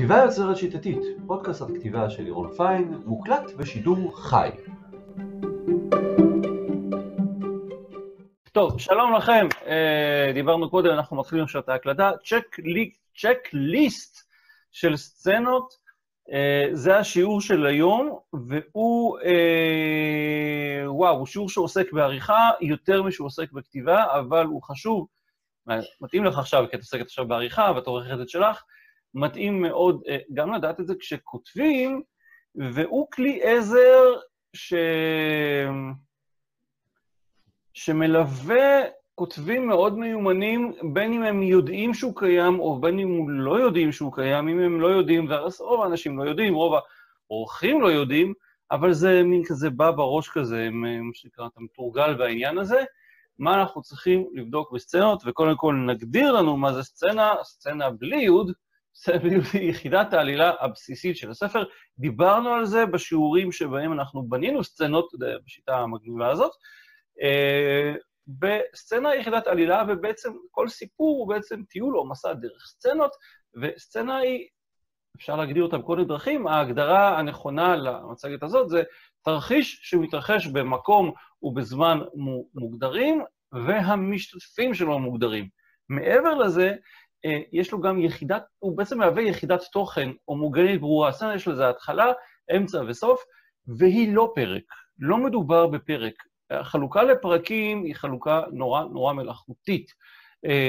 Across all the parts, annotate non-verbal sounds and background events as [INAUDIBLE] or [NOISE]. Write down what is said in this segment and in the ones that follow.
כתיבה יוצרת שיטתית, פודקאסט על כתיבה של לירון פיין, מוקלט בשידור חי. טוב, שלום לכם. אה, דיברנו קודם, אנחנו מתחילים עכשיו את ההקלטה. צ'ק ליסט של סצנות, אה, זה השיעור של היום, והוא, אה, וואו, הוא שיעור שעוסק בעריכה יותר משהוא עוסק בכתיבה, אבל הוא חשוב. מתאים לך עכשיו, כי את עוסקת עכשיו בעריכה ואת עורכת את שלך, מתאים מאוד גם לדעת את זה כשכותבים, והוא כלי עזר ש... שמלווה כותבים מאוד מיומנים, בין אם הם יודעים שהוא קיים, או בין אם הם לא יודעים שהוא קיים, אם הם לא יודעים, ורוב האנשים לא יודעים, רוב האורחים לא יודעים, אבל זה מין כזה בא בראש כזה, מה שנקרא, אתה מתורגל בעניין הזה. מה אנחנו צריכים לבדוק בסצנות, וקודם כל נגדיר לנו מה זה סצנה, סצנה בלי יוד, יחידת העלילה הבסיסית של הספר. דיברנו על זה בשיעורים שבהם אנחנו בנינו סצנות בשיטה המגניבה הזאת. בסצנה יחידת עלילה, ובעצם כל סיפור הוא בעצם טיול או מסע דרך סצנות, וסצנה היא, אפשר להגדיר אותה בכל מיני דרכים, ההגדרה הנכונה למצגת הזאת זה תרחיש שמתרחש במקום ובזמן מוגדרים, והמשתתפים שלו מוגדרים. מעבר לזה, יש לו גם יחידת, הוא בעצם מהווה יחידת תוכן הומוגנית ברורה. הסצנה יש לזה התחלה, אמצע וסוף, והיא לא פרק. לא מדובר בפרק. החלוקה לפרקים היא חלוקה נורא נורא מלאכותית.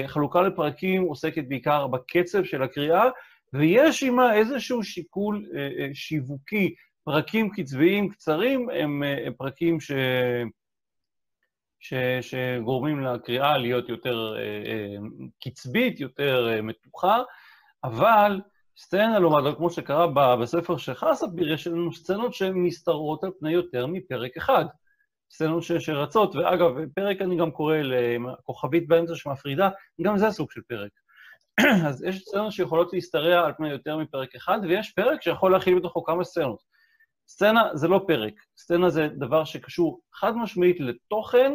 חלוקה לפרקים עוסקת בעיקר בקצב של הקריאה, ויש עימה איזשהו שיקול שיווקי. פרקים קצביים קצרים הם פרקים ש... ש... שגורמים לקריאה להיות יותר קצבית, יותר מתוחה, אבל סצנה לעומת, כמו שקרה בספר של חספיר, יש לנו סצנות שהן על פני יותר מפרק אחד. סצנות שרצות, ואגב, פרק אני גם קורא לכוכבית באמצע שמפרידה, גם זה סוג של פרק. [CLEARS THROAT] אז יש סצנות שיכולות להשתרע על פני יותר מפרק אחד, ויש פרק שיכול להכיל בתוכו כמה סצנות. סצנה זה לא פרק, סצנה זה דבר שקשור חד משמעית לתוכן,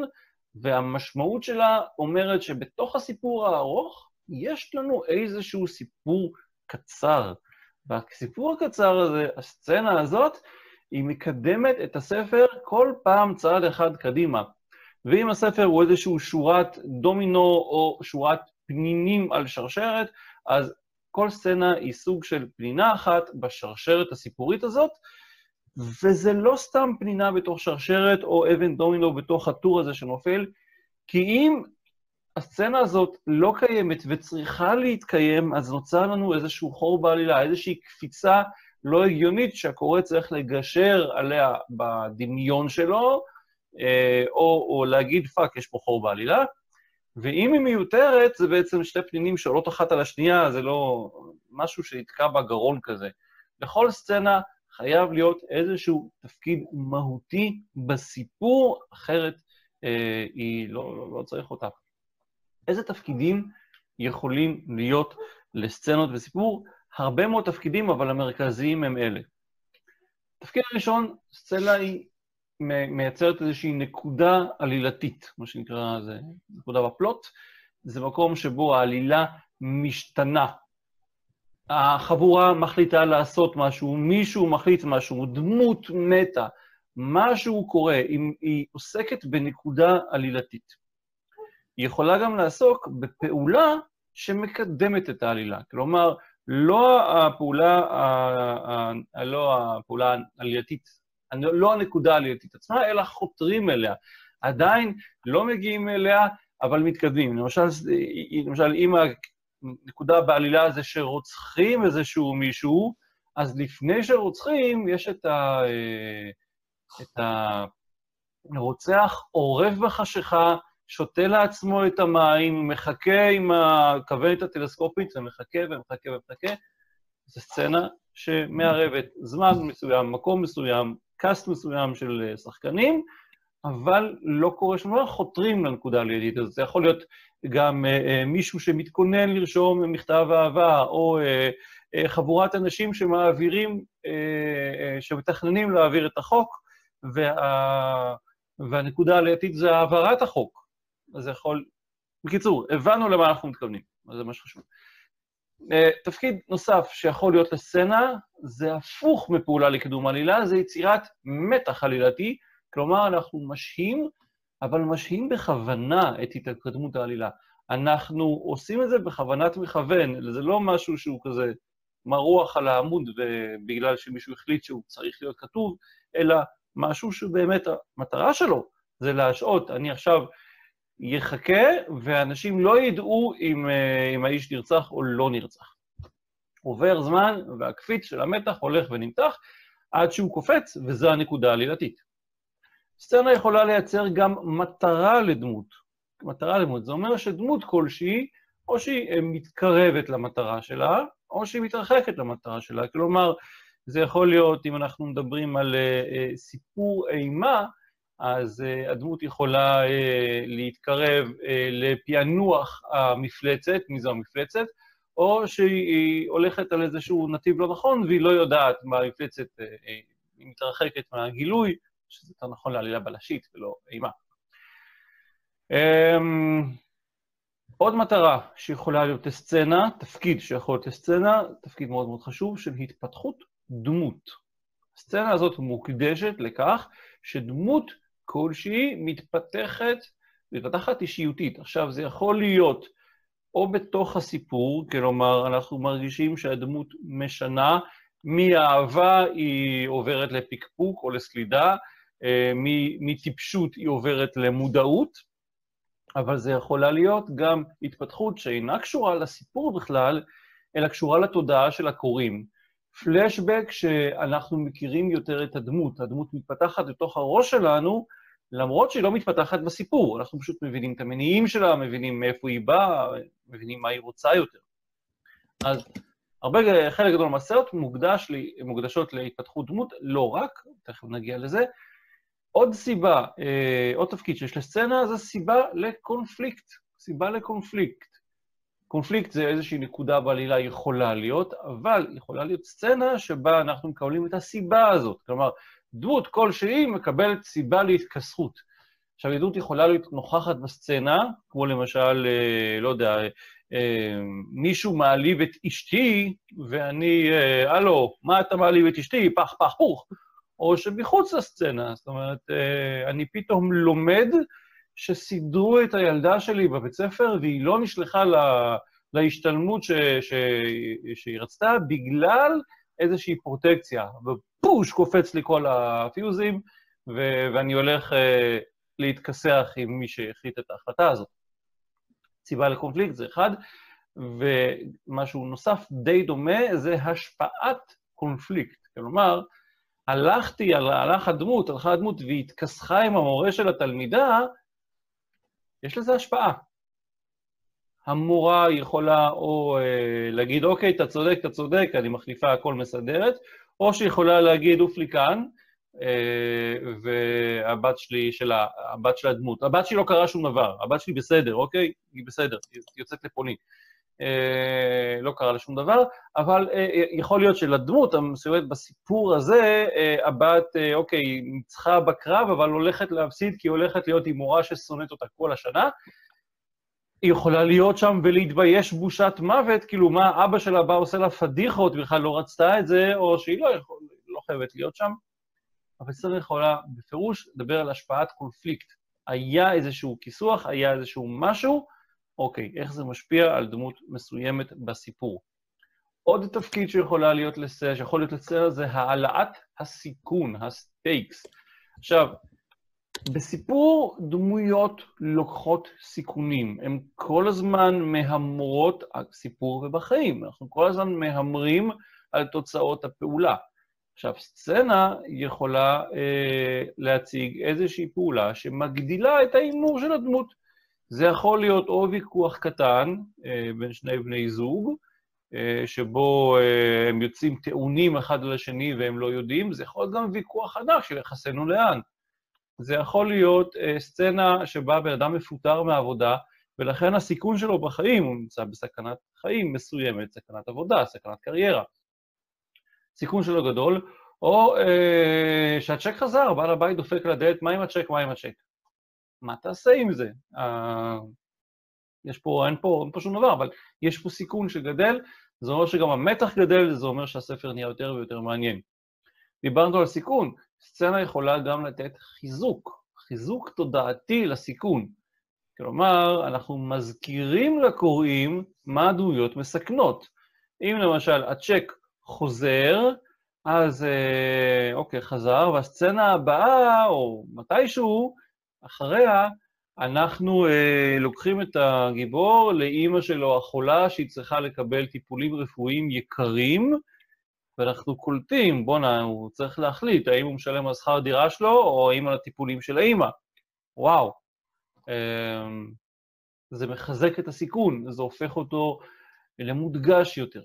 והמשמעות שלה אומרת שבתוך הסיפור הארוך יש לנו איזשהו סיפור קצר. והסיפור הקצר הזה, הסצנה הזאת, היא מקדמת את הספר כל פעם צעד אחד קדימה. ואם הספר הוא איזשהו שורת דומינו או שורת פנינים על שרשרת, אז כל סצנה היא סוג של פנינה אחת בשרשרת הסיפורית הזאת, וזה לא סתם פנינה בתוך שרשרת או אבן דומינו בתוך הטור הזה שנופל, כי אם הסצנה הזאת לא קיימת וצריכה להתקיים, אז נוצר לנו איזשהו חור בעלילה, איזושהי קפיצה לא הגיונית שהקורא צריך לגשר עליה בדמיון שלו, או, או להגיד, fuck, יש פה חור בעלילה, ואם היא מיותרת, זה בעצם שתי פנינים שעולות אחת על השנייה, זה לא משהו שיתקע בגרון כזה. לכל סצנה חייב להיות איזשהו תפקיד מהותי בסיפור, אחרת אה, היא לא, לא, לא צריך אותה. איזה תפקידים יכולים להיות לסצנות וסיפור? הרבה מאוד תפקידים, אבל המרכזיים הם אלה. התפקיד הראשון, סצנה היא מייצרת איזושהי נקודה עלילתית, מה שנקרא, זה נקודה בפלוט. זה מקום שבו העלילה משתנה. החבורה מחליטה לעשות משהו, מישהו מחליט משהו, דמות מתה, משהו קורה, היא עוסקת בנקודה עלילתית. היא יכולה גם לעסוק בפעולה שמקדמת את העלילה. כלומר, לא הפעולה, לא הפעולה העלייתית, לא הנקודה העלייתית עצמה, אלא חותרים אליה. עדיין לא מגיעים אליה, אבל מתקדמים. למשל, למשל אם הנקודה בעלילה זה שרוצחים איזשהו מישהו, אז לפני שרוצחים יש את, ה, את הרוצח עורב בחשיכה, שותה לעצמו את המים, מחכה עם הכוונת הטלסקופית, ומחכה ומחכה ומחכה. זו סצנה שמערבת זמן מסוים, מקום מסוים, קאסט מסוים של שחקנים, אבל לא קורה שום דבר, חותרים לנקודה הלידית הזאת. זה יכול להיות גם uh, uh, מישהו שמתכונן לרשום מכתב אהבה, או uh, uh, חבורת אנשים שמעבירים, uh, uh, שמתכננים להעביר את החוק, וה, והנקודה הלידית זה העברת החוק. אז זה יכול... בקיצור, הבנו למה אנחנו מתכוונים, אז זה מה שחשוב. אה, תפקיד נוסף שיכול להיות לסצנה, זה הפוך מפעולה לקידום עלילה, זה יצירת מתח עלילתי, כלומר, אנחנו משהים, אבל משהים בכוונה את התקדמות העלילה. אנחנו עושים את זה בכוונת מכוון, זה לא משהו שהוא כזה מרוח על העמוד בגלל שמישהו החליט שהוא צריך להיות כתוב, אלא משהו שבאמת המטרה שלו זה להשעות. אני עכשיו יחכה, ואנשים לא ידעו אם, אה, אם האיש נרצח או לא נרצח. עובר זמן, והקפיץ של המתח הולך ונמתח עד שהוא קופץ, וזו הנקודה העלילתית. סצנה יכולה לייצר גם מטרה לדמות. מטרה לדמות, זה אומר שדמות כלשהי, או שהיא אה, מתקרבת למטרה שלה, או שהיא מתרחקת למטרה שלה. כלומר, זה יכול להיות, אם אנחנו מדברים על uh, סיפור אימה, אז uh, הדמות יכולה uh, להתקרב uh, לפענוח המפלצת, מי זו המפלצת, או שהיא הולכת על איזשהו נתיב לא נכון והיא לא יודעת מה המפלצת, uh, היא מתרחקת מהגילוי, שזה יותר נכון לעלילה בלשית ולא אימה. Um, עוד מטרה שיכולה להיות לסצנה, תפקיד שיכול להיות לסצנה, תפקיד מאוד מאוד חשוב, של התפתחות דמות. הסצנה הזאת מוקדשת לכך שדמות כלשהי מתפתחת, מתפתחת אישיותית. עכשיו, זה יכול להיות או בתוך הסיפור, כלומר, אנחנו מרגישים שהדמות משנה, מאהבה היא עוברת לפקפוק או לסלידה, מטיפשות היא עוברת למודעות, אבל זה יכולה להיות גם התפתחות שאינה קשורה לסיפור בכלל, אלא קשורה לתודעה של הקוראים. פלשבק שאנחנו מכירים יותר את הדמות, הדמות מתפתחת לתוך הראש שלנו, למרות שהיא לא מתפתחת בסיפור, אנחנו פשוט מבינים את המניעים שלה, מבינים מאיפה היא באה, מבינים מה היא רוצה יותר. אז הרבה, חלק גדול מהסרט מוקדש, מוקדשות להתפתחות דמות, לא רק, תכף נגיע לזה, עוד סיבה, אה, עוד תפקיד שיש לסצנה, זה סיבה לקונפליקט. סיבה לקונפליקט. קונפליקט זה איזושהי נקודה בעלילה יכולה להיות, אבל יכולה להיות סצנה שבה אנחנו מקבלים את הסיבה הזאת. כלומר, דמות כלשהי מקבלת סיבה להתכסחות. עכשיו, דמות יכולה להיות נוכחת בסצנה, כמו למשל, אה, לא יודע, אה, מישהו מעליב את אשתי, ואני, הלו, מה אתה מעליב את אשתי? פח, פח, פוך. או שמחוץ לסצנה. זאת אומרת, אה, אני פתאום לומד שסידרו את הילדה שלי בבית ספר והיא לא נשלחה לה, להשתלמות ש, ש, שהיא רצתה בגלל איזושהי פרוטקציה. ופוש, קופץ לי כל הפיוזים, ו, ואני הולך uh, להתכסח עם מי שהחליט את ההחלטה הזאת. סיבה לקונפליקט זה אחד, ומשהו נוסף די דומה זה השפעת קונפליקט. כלומר, הלכתי, הלך הדמות, הלכה הדמות והתכסחה עם המורה של התלמידה, יש לזה השפעה. המורה יכולה או אה, להגיד, אוקיי, אתה צודק, אתה צודק, אני מחליפה הכל מסדרת, או שיכולה להגיד, עוף לי כאן, אה, והבת שלי, של הבת של הדמות, הבת שלי לא קרה שום דבר, הבת שלי בסדר, אוקיי? היא בסדר, היא יוצאת לפולין. אה, לא קרה לה שום דבר, אבל אה, אה, יכול להיות שלדמות המסוימת בסיפור הזה, הבת, אוקיי, ניצחה בקרב, אבל הולכת להפסיד כי היא הולכת להיות עם מורה ששונאת אותה כל השנה. היא יכולה להיות שם ולהתבייש בושת מוות, כאילו, מה אבא שלה בא עושה לה פדיחות, בכלל לא רצתה את זה, או שהיא לא, יכול, לא חייבת להיות שם. אבל סרט יכולה בפירוש לדבר על השפעת קונפליקט. היה איזשהו כיסוח, היה איזשהו משהו, אוקיי, איך זה משפיע על דמות מסוימת בסיפור. עוד תפקיד שיכולה להיות לסרט, שיכול להיות לסרט, זה העלאת הסיכון, הסטייקס. עכשיו, בסיפור דמויות לוקחות סיכונים, הן כל הזמן מהמרות על סיפור ובחיים, אנחנו כל הזמן מהמרים על תוצאות הפעולה. עכשיו, סצנה יכולה אה, להציג איזושהי פעולה שמגדילה את ההימור של הדמות. זה יכול להיות או ויכוח קטן אה, בין שני בני זוג, אה, שבו אה, הם יוצאים טעונים אחד על השני והם לא יודעים, זה יכול להיות גם ויכוח ענק של יחסנו לאן. זה יכול להיות סצנה שבה בן אדם מפוטר מעבודה, ולכן הסיכון שלו בחיים, הוא נמצא בסכנת חיים מסוימת, סכנת עבודה, סכנת קריירה. סיכון שלו גדול, או אה, שהצ'ק חזר, בעל הבית דופק לדלת, מה עם הצ'ק, מה עם הצ'ק? מה תעשה עם זה? יש פה, אין פה, אין פה שום דבר, אבל יש פה סיכון שגדל, זה אומר שגם המתח גדל, זה אומר שהספר נהיה יותר ויותר מעניין. דיברנו על סיכון, סצנה יכולה גם לתת חיזוק, חיזוק תודעתי לסיכון. כלומר, אנחנו מזכירים לקוראים מה הדמויות מסכנות. אם למשל הצ'ק חוזר, אז אה, אוקיי, חזר, והסצנה הבאה, או מתישהו, אחריה, אנחנו אה, לוקחים את הגיבור לאימא שלו החולה, שהיא צריכה לקבל טיפולים רפואיים יקרים, ואנחנו קולטים, בואנה, הוא צריך להחליט האם הוא משלם על שכר דירה שלו, או האם על הטיפולים של האימא. וואו. אה, זה מחזק את הסיכון, זה הופך אותו למודגש יותר.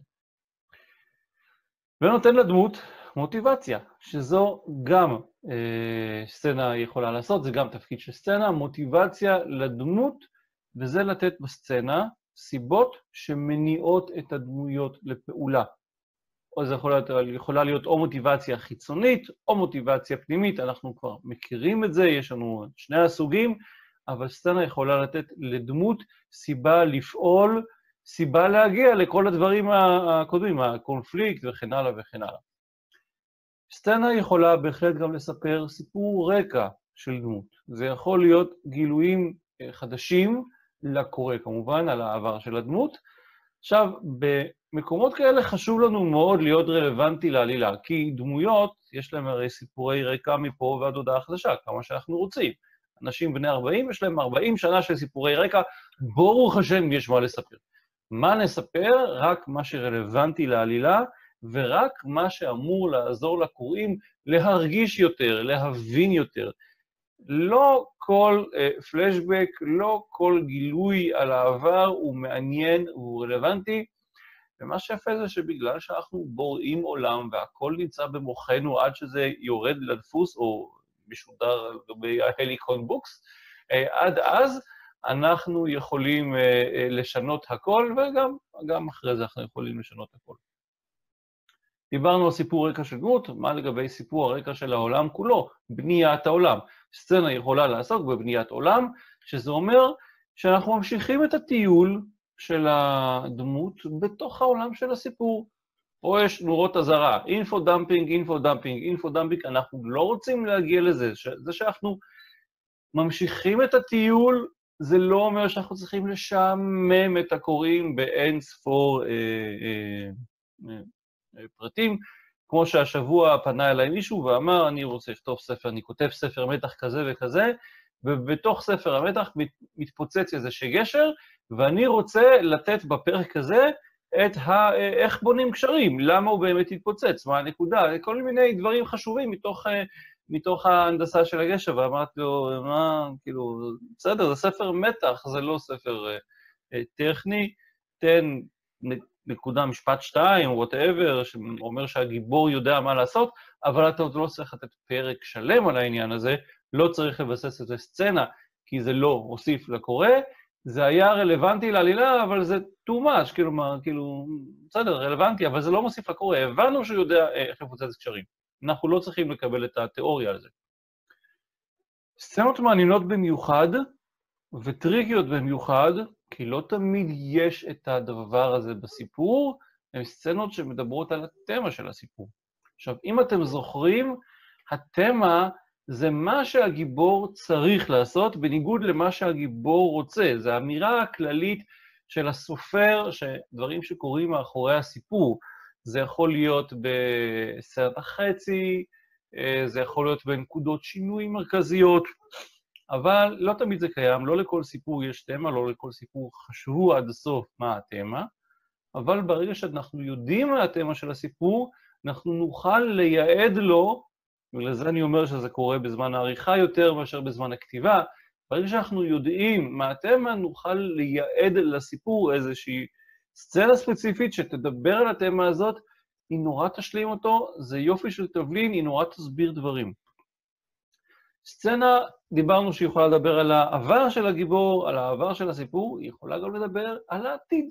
ונותן לדמות מוטיבציה, שזו גם אה, סצנה יכולה לעשות, זה גם תפקיד של סצנה, מוטיבציה לדמות, וזה לתת בסצנה סיבות שמניעות את הדמויות לפעולה. או זה יכול להיות, יכולה להיות או מוטיבציה חיצונית או מוטיבציה פנימית, אנחנו כבר מכירים את זה, יש לנו שני הסוגים, אבל סצנה יכולה לתת לדמות סיבה לפעול, סיבה להגיע לכל הדברים הקודמים, הקונפליקט וכן הלאה וכן הלאה. סצנה יכולה בהחלט גם לספר סיפור רקע של דמות. זה יכול להיות גילויים אה, חדשים לקורא, כמובן, על העבר של הדמות. עכשיו, במקומות כאלה חשוב לנו מאוד להיות רלוונטי לעלילה, כי דמויות, יש להם הרי סיפורי רקע מפה ועד הודעה חדשה, כמה שאנחנו רוצים. אנשים בני 40, יש להם 40 שנה של סיפורי רקע, ברוך השם יש מה לספר. מה נספר? רק מה שרלוונטי לעלילה, ורק מה שאמור לעזור לקוראים להרגיש יותר, להבין יותר. לא כל uh, פלשבק, לא כל גילוי על העבר הוא מעניין, הוא רלוונטי, ומה שיפה זה שבגלל שאנחנו בוראים עולם והכל נמצא במוחנו עד שזה יורד לדפוס או משודר על גבי ההליקון בוקס, uh, עד אז אנחנו יכולים uh, uh, לשנות הכל, וגם אחרי זה אנחנו יכולים לשנות הכל. דיברנו על סיפור רקע של דמות, מה לגבי סיפור הרקע של העולם כולו, בניית העולם. סצנה יכולה לעסוק בבניית עולם, שזה אומר שאנחנו ממשיכים את הטיול של הדמות בתוך העולם של הסיפור. פה יש נורות אזהרה, info dumping, info dumping, info dumping, אנחנו לא רוצים להגיע לזה. זה שאנחנו ממשיכים את הטיול, זה לא אומר שאנחנו צריכים לשעמם את הקוראים באין ספור אה, אה, אה, פרטים, כמו שהשבוע פנה אליי מישהו ואמר, אני רוצה לכתוב ספר, אני כותב ספר מתח כזה וכזה, ובתוך ספר המתח מתפוצץ איזה גשר, ואני רוצה לתת בפרק הזה את ה... איך בונים קשרים, למה הוא באמת התפוצץ, מה הנקודה, כל מיני דברים חשובים מתוך, מתוך ההנדסה של הגשר, ואמרתי לו, מה, כאילו, בסדר, זה ספר מתח, זה לא ספר אה, טכני, תן נקודה משפט שתיים, whatever, שאומר שהגיבור יודע מה לעשות, אבל אתה עוד לא צריך לתת פרק שלם על העניין הזה, לא צריך לבסס את זה סצנה, כי זה לא הוסיף לקורא, זה היה רלוונטי לעלילה, אבל זה too much, מה, כאילו, בסדר, רלוונטי, אבל זה לא מוסיף לקורא. הבנו שהוא יודע אה, איך לפוצץ גשרים. אנחנו לא צריכים לקבל את התיאוריה על זה. סצנות מעניינות במיוחד, וטריקיות במיוחד, כי לא תמיד יש את הדבר הזה בסיפור, הן סצנות שמדברות על התמה של הסיפור. עכשיו, אם אתם זוכרים, התמה זה מה שהגיבור צריך לעשות, בניגוד למה שהגיבור רוצה. זו האמירה הכללית של הסופר, שדברים שקורים מאחורי הסיפור. זה יכול להיות בסרט החצי, אה, זה יכול להיות בנקודות שינוי מרכזיות, אבל לא תמיד זה קיים, לא לכל סיפור יש תמה, לא לכל סיפור חשבו עד הסוף מה התמה, אבל ברגע שאנחנו יודעים מה התמה של הסיפור, אנחנו נוכל לייעד לו, ולזה אני אומר שזה קורה בזמן העריכה יותר מאשר בזמן הכתיבה, ברגע שאנחנו יודעים מה התמה, נוכל לייעד לסיפור איזושהי סצנה ספציפית שתדבר על התמה הזאת, היא נורא תשלים אותו, זה יופי של תבלין, היא נורא תסביר דברים. סצנה, דיברנו שהיא יכולה לדבר על העבר של הגיבור, על העבר של הסיפור, היא יכולה גם לדבר על העתיד.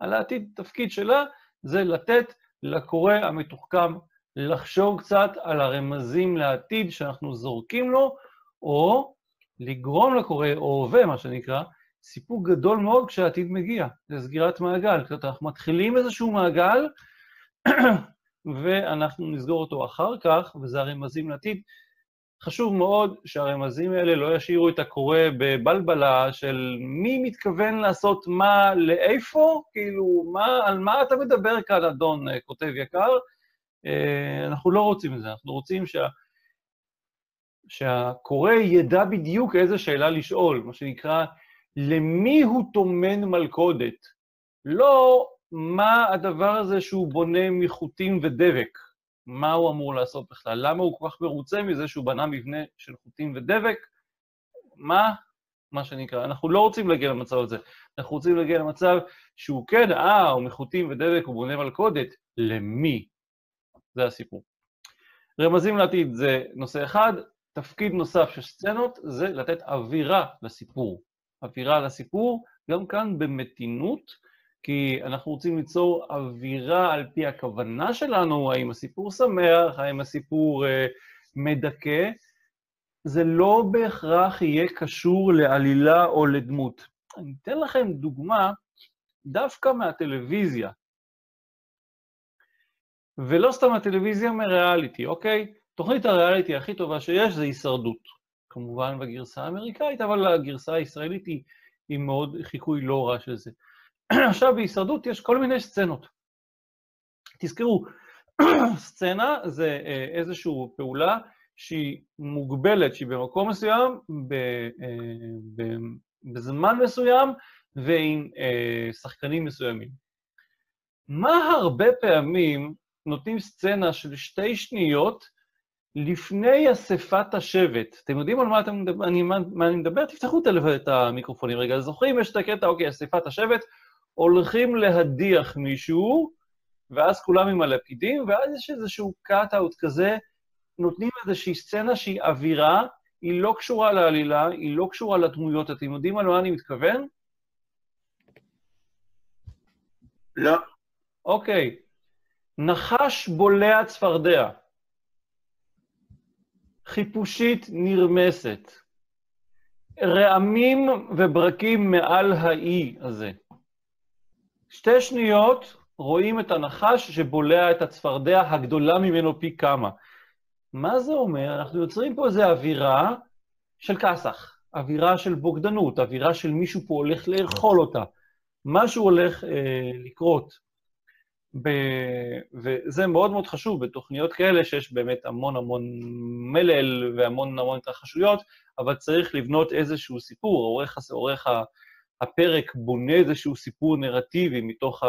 על העתיד, תפקיד שלה זה לתת לקורא המתוחכם לחשוב קצת על הרמזים לעתיד שאנחנו זורקים לו, או לגרום לקורא, או הווה, מה שנקרא, סיפוק גדול מאוד כשהעתיד מגיע, זה סגירת מעגל. זאת אומרת, אנחנו מתחילים איזשהו מעגל, [CLEARS THROAT] ואנחנו נסגור אותו אחר כך, וזה הרמזים לעתיד. חשוב מאוד שהרמזים האלה לא ישאירו את הקורא בבלבלה של מי מתכוון לעשות מה לאיפה, כאילו, מה, על מה אתה מדבר כאן, אדון אה, כותב יקר? אה, אנחנו לא רוצים את זה, אנחנו רוצים שה... שהקורא ידע בדיוק איזה שאלה לשאול, מה שנקרא, למי הוא טומן מלכודת, לא מה הדבר הזה שהוא בונה מחוטים ודבק, מה הוא אמור לעשות בכלל, למה הוא כל כך מרוצה מזה שהוא בנה מבנה של חוטים ודבק, מה, מה שנקרא, אנחנו לא רוצים להגיע למצב הזה, אנחנו רוצים להגיע למצב שהוא כן, אה, הוא מחוטים ודבק, הוא בונה מלכודת, למי? זה הסיפור. רמזים לעתיד זה נושא אחד, תפקיד נוסף של סצנות זה לתת אווירה לסיפור. אווירה לסיפור, גם כאן במתינות, כי אנחנו רוצים ליצור אווירה על פי הכוונה שלנו, האם הסיפור שמח, האם הסיפור אה, מדכא, זה לא בהכרח יהיה קשור לעלילה או לדמות. אני אתן לכם דוגמה דווקא מהטלוויזיה. ולא סתם הטלוויזיה מריאליטי, אוקיי? תוכנית הריאליטי הכי טובה שיש זה הישרדות. כמובן בגרסה האמריקאית, אבל הגרסה הישראלית היא, היא מאוד חיקוי לא רע של זה. [CLEARS THROAT] עכשיו, בהישרדות יש כל מיני סצנות. תזכרו, [CLEARS THROAT] סצנה זה אה, איזושהי פעולה שהיא מוגבלת, שהיא במקום מסוים, אה, בזמן מסוים ועם אה, שחקנים מסוימים. מה הרבה פעמים נותנים סצנה של שתי שניות לפני אספת השבט, אתם יודעים על מה, אתם אני, מה אני מדבר? תפתחו את המיקרופונים רגע. זוכרים? יש את הקטע, אוקיי, אספת השבט, הולכים להדיח מישהו, ואז כולם עם הלפידים, ואז יש איזשהו קאט-אאוט כזה, נותנים איזושהי סצנה שהיא אווירה, היא לא קשורה לעלילה, היא לא קשורה לדמויות. אתם יודעים על מה אני מתכוון? לא. אוקיי. נחש בולע צפרדע. חיפושית נרמסת. רעמים וברקים מעל האי הזה. שתי שניות רואים את הנחש שבולע את הצפרדע הגדולה ממנו פי כמה. מה זה אומר? אנחנו יוצרים פה איזו אווירה של כסח, אווירה של בוגדנות, אווירה של מישהו פה הולך לאכול אותה. משהו הולך אה, לקרות. ב... וזה מאוד מאוד חשוב בתוכניות כאלה, שיש באמת המון המון מלל והמון המון התרחשויות, אבל צריך לבנות איזשהו סיפור. עורך, עורך הפרק בונה איזשהו סיפור נרטיבי מתוך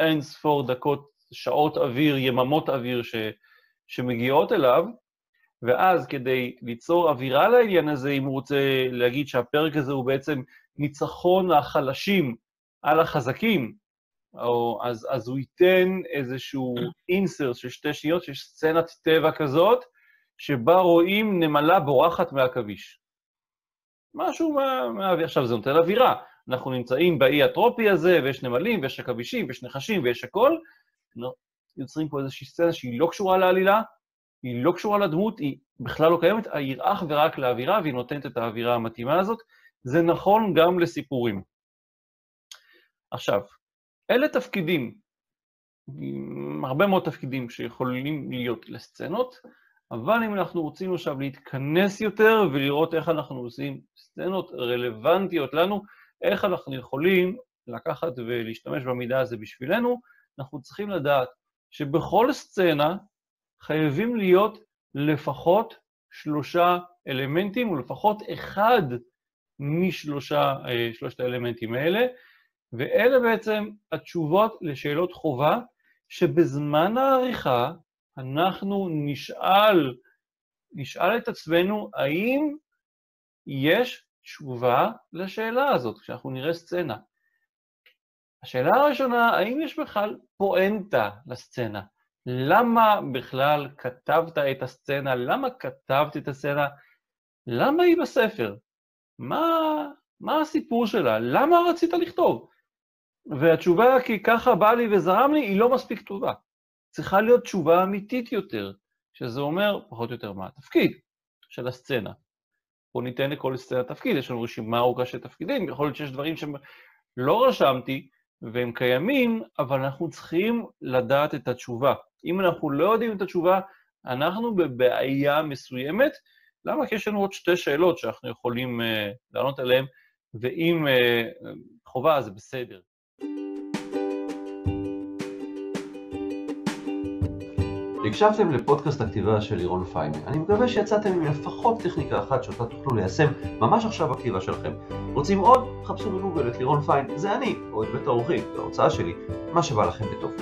האין ספור דקות, שעות אוויר, יממות אוויר ש... שמגיעות אליו, ואז כדי ליצור אווירה לעניין הזה, אם הוא רוצה להגיד שהפרק הזה הוא בעצם ניצחון החלשים על החזקים, או, אז, אז הוא ייתן איזשהו אינסרט של שתי שניות, שיש סצנת טבע כזאת, שבה רואים נמלה בורחת מהעכביש. משהו מה... מה... עכשיו, זה נותן אווירה. אנחנו נמצאים באי הטרופי הזה, ויש נמלים, ויש עכבישים, ויש נחשים, ויש הכל. יוצרים פה איזושהי סצנה שהיא לא קשורה לעלילה, היא לא קשורה לדמות, היא בכלל לא קיימת, היא אך ורק לאווירה, והיא נותנת את האווירה המתאימה הזאת. זה נכון גם לסיפורים. עכשיו, אלה תפקידים, הרבה מאוד תפקידים שיכולים להיות לסצנות, אבל אם אנחנו רוצים עכשיו להתכנס יותר ולראות איך אנחנו עושים סצנות רלוונטיות לנו, איך אנחנו יכולים לקחת ולהשתמש במידע הזה בשבילנו, אנחנו צריכים לדעת שבכל סצנה חייבים להיות לפחות שלושה אלמנטים, או לפחות אחד משלושה, אה, שלושת האלמנטים האלה, ואלה בעצם התשובות לשאלות חובה, שבזמן העריכה אנחנו נשאל, נשאל את עצמנו האם יש תשובה לשאלה הזאת, כשאנחנו נראה סצנה. השאלה הראשונה, האם יש בכלל פואנטה לסצנה? למה בכלל כתבת את הסצנה? למה כתבת את הסצנה? למה היא בספר? מה, מה הסיפור שלה? למה רצית לכתוב? והתשובה, כי ככה בא לי וזרם לי, היא לא מספיק טובה. צריכה להיות תשובה אמיתית יותר, שזה אומר פחות או יותר מה התפקיד של הסצנה. בואו ניתן לכל סצנה תפקיד, יש לנו רשימה ארוכה של תפקידים, יכול להיות שיש דברים שלא רשמתי והם קיימים, אבל אנחנו צריכים לדעת את התשובה. אם אנחנו לא יודעים את התשובה, אנחנו בבעיה מסוימת. למה? כי יש לנו עוד שתי שאלות שאנחנו יכולים uh, לענות עליהן, ואם uh, חובה, זה בסדר. הקשבתם לפודקאסט הכתיבה של לירון פיין. אני מקווה שיצאתם עם לפחות טכניקה אחת שאותה תוכלו ליישם ממש עכשיו בכתיבה שלכם. רוצים עוד? חפשו בגוגל את לירון פיין, זה אני, או את בית האורחים, ההוצאה שלי, מה שבא לכם בטוב.